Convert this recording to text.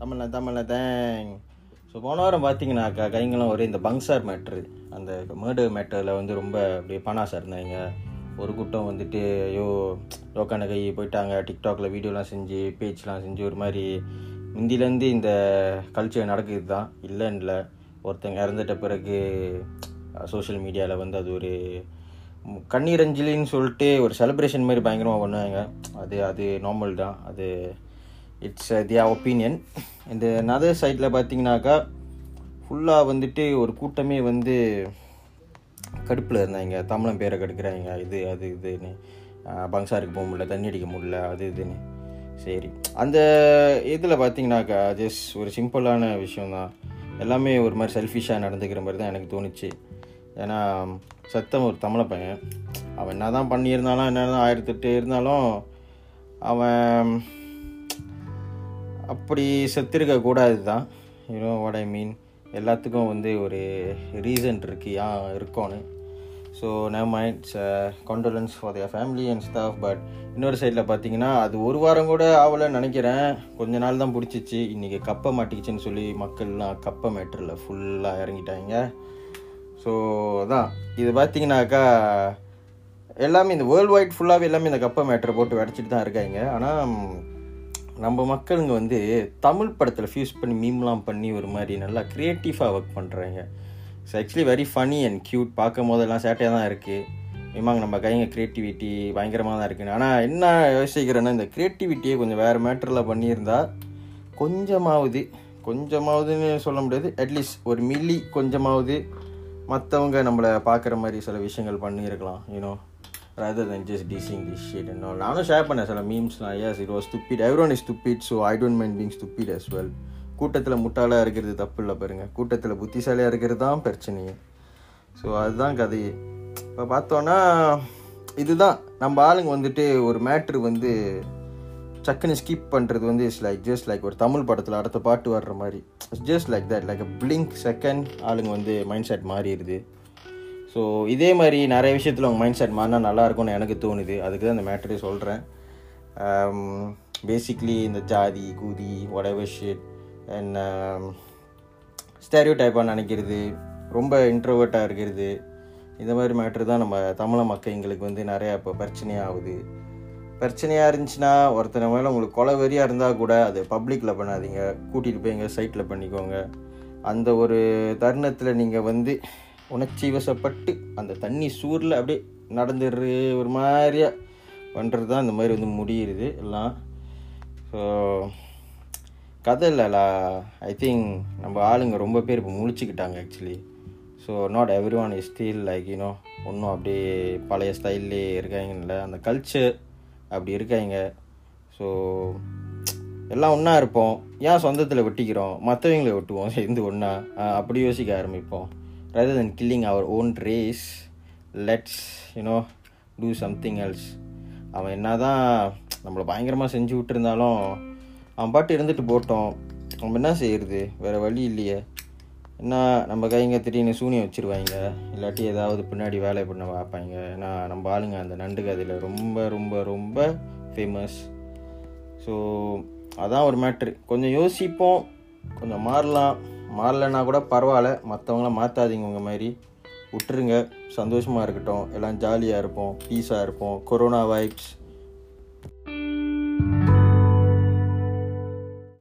தமிழ்ல தமிழ்ல தேங். ஸோ போன வாரம் பார்த்தீங்கன்னாக்கா கைங்களும் ஒரே இந்த பங்சார் மேட்ரு அந்த மேர்டர் மேட்டரில் வந்து ரொம்ப அப்படியே பணாசாக இருந்தாங்க ஒரு கூட்டம் வந்துட்டு ஐயோ லோக்கான கை போயிட்டாங்க. டிக்டாக்ல வீடியோலாம் செஞ்சு பேஜ்லாம் செஞ்சு ஒரு மாதிரி முந்திலேருந்து இந்த கல்ச்சர் நடக்குது தான் இல்லைன்னு இல்லை ஒருத்தங்க இறந்துட்ட பிறகு சோஷியல் மீடியாவில் வந்து அது ஒரு கண்ணீரஞ்சலின்னு சொல்லிட்டு ஒரு செலிப்ரேஷன் மாதிரி பயங்கரமாக பண்ணுவாங்க. அது அது நார்மல் தான். அது இட்ஸ் தியா ஒப்பீனியன் இந்த நதர் சைடில் பார்த்தீங்கன்னாக்கா ஃபுல்லாக வந்துட்டு ஒரு கூட்டமே வந்து கடுப்பில் இருந்தாங்க. தமிழன் பேரை கெடுக்கிறாங்க. இது அது இதுன்னு. பங்சாருக்கு போக முடியல தண்ணி அடிக்க முடியல அது இதுன்னு. சரி. அந்த இதில் பார்த்தீங்கன்னாக்கா ஜஸ்ட் ஒரு சிம்பிளான விஷயந்தான் எல்லாமே ஒரு மாதிரி செல்ஃபிஷாக நடந்துக்கிற மாதிரி தான் எனக்கு தோணுச்சு. ஏன்னா சத்தம் ஒரு தமிழ பையன். அவன் என்ன தான் பண்ணியிருந்தாலும் என்ன தான் ஆயிரத்தெட்டு இருந்தாலும் அவன் அப்படி செத்திருக்கக்கூடாது தான் யூனோ வாட் ஐ மீன் எல்லாத்துக்கும் வந்து ஒரு ரீசன் இருக்கு ஏன் இருக்கோன்னு. So no minds condolences for their family and staff but இன்னொரு சைடில் பார்த்தீங்கன்னா அது ஒரு வாரம் கூட ஆகலைன்னு நினைக்கிறேன். கொஞ்ச நாள் தான் பிடிச்சிச்சு. இன்றைக்கி கப்பை மாட்டிக்கிச்சுன்னு சொல்லி மக்கள்லாம் கப்பை மேட்டரில் ஃபுல்லாக இறங்கிட்டாங்க. ஸோ அதான். இது பார்த்தீங்கன்னாக்கா எல்லாமே இந்த வேர்ல்டு வைட் ஃபுல்லாகவே எல்லாமே இந்த கப்பை மேட்டரை போட்டு உடச்சிட்டு தான் இருக்காங்க. ஆனால் நம்ம மக்களுங்க வந்து தமிழ் படத்தில் ஃபியூஸ் பண்ணி மீம்லாம் பண்ணி ஒரு மாதிரி நல்லா க்ரியேட்டிவாக ஒர்க் பண்ணுறாங்க it's actually very funny and cute பார்க்கும் போதெல்லாம் சேட்டையாக தான் இருக்குது மீமாங்க நம்ம கைங்க க்ரியேட்டிவிட்டி பயங்கரமாக தான் இருக்குன்னு. ஆனால் என்ன யோசிக்கிறேன்னா இந்த க்ரியேட்டிவிட்டியை கொஞ்சம் வேறு மேட்டரில் பண்ணியிருந்தால் கொஞ்சமாவது கொஞ்சமாவதுன்னு சொல்ல முடியாது. அட்லீஸ்ட் ஒரு மில்லி கொஞ்சமாவது மற்றவங்க நம்மளை பார்க்குற மாதிரி சில விஷயங்கள் பண்ணியிருக்கலாம் you know rather than just dissing this shit and all. நானும் ஷேர் பண்ணேன் சில மீம்ஸ்லாம் yes it was stupid every one is stupid so I don't mind being stupid as well கூட்டத்தில் முட்டாளாக இருக்கிறது தப்பு இல்லை பாருங்க. கூட்டத்தில் புத்திசாலியாக இருக்கிறது தான் பிரச்சனையே. ஸோ அதுதான் கதையே. இப்போ பார்த்தோன்னா இதுதான். நம்ம ஆளுங்க வந்துட்டு ஒரு மேட்ரு வந்து சக்குன்னு ஸ்கிப் பண்ணுறது வந்து இட்ஸ் லைக் ஜஸ்ட் லைக் ஒரு தமிழ் படத்தில் அடுத்த பாட்டு வர்ற மாதிரி. It's just like that like a blink second ஆளுங்க வந்து மைண்ட் செட் மாறிடுது. ஸோ இதே மாதிரி நிறைய விஷயத்தில் உங்கள் மைண்ட் செட் மாறினா நல்லா இருக்கும்னு எனக்கு தோணுது. அதுக்கு தான் இந்த மேட்டரே சொல்கிறேன் பேசிக்லி இந்த ஜாதி கூதி ஒடவர் ஷிட் அண்ட் ஸ்டேரியோ டைப்பாக நினைக்கிறது ரொம்ப இன்ட்ரோவர்ட்டாக இருக்கிறது. இந்த மாதிரி மேட்ரு தான் நம்ம தமிழ மக்களுங்களுக்கு வந்து நிறையா இப்போ பிரச்சனையாகுது. பிரச்சனையாக இருந்துச்சுன்னா ஒருத்தனை மேலே உங்களுக்கு கொலை வெறியாக இருந்தால் கூட அது பப்ளிக்கில் பண்ணாதீங்க. கூட்டிகிட்டு போய் எங்கள் சைட்டில் பண்ணிக்கோங்க. அந்த ஒரு தருணத்தில் நீங்கள் வந்து உணர்ச்சி வசப்பட்டு அந்த தண்ணி சூரில் அப்படியே நடந்துடுற ஒரு மாதிரியா பண்ணுறது தான் இந்த மாதிரி வந்து முடியுது எல்லாம். ஸோ கதை இல்லைலா ஐ திங்க் நம்ம ஆளுங்க ரொம்ப பேர் இப்போ முழிச்சுக்கிட்டாங்க actually so not every one is still like you know ஒன்றும் அப்படியே பழைய ஸ்டைல்லே இருக்காங்கல்ல. அந்த கல்ச்சர் அப்படி இருக்காங்க. ஸோ எல்லாம் ஒன்றா இருப்போம். ஏன் சொந்தத்தில் வெட்டிக்கிறோம்? மற்றவங்களை வெட்டுவோம். சேர்ந்து ஒன்றா அப்படி யோசிக்க ஆரம்பிப்போம். Rather than killing our own race let's you know do something else அவன் என்ன தான் நம்மளை பயங்கரமாக செஞ்சு விட்டுருந்தாலும் அவன் பாட்டு இருந்துட்டு போட்டோம். நம்ம என்ன செய்கிறது வேறு வழி இல்லையே. என்ன நம்ம கைங்க திடீர்னு சூனியம் வச்சுருவாங்க இல்லாட்டி ஏதாவது பின்னாடி வேலை பண்ண பார்ப்பாங்க ஏன்னா நம்ம ஆளுங்க அந்த நண்டு கதையில் ரொம்ப ரொம்ப ரொம்ப ஃபேமஸ் ஸோ அதான் ஒரு மேட்ரு கொஞ்சம் யோசிப்போம். கொஞ்சம் மாறலாம். மாறலைன்னா கூட பரவாயில்ல. மற்றவங்கள மாற்றாதீங்க உங்கள் மாதிரி. விட்டுருங்க. சந்தோஷமாக இருக்கட்டும். எல்லாம் ஜாலியாக இருப்போம். பீஸாக இருப்போம். Corona vibes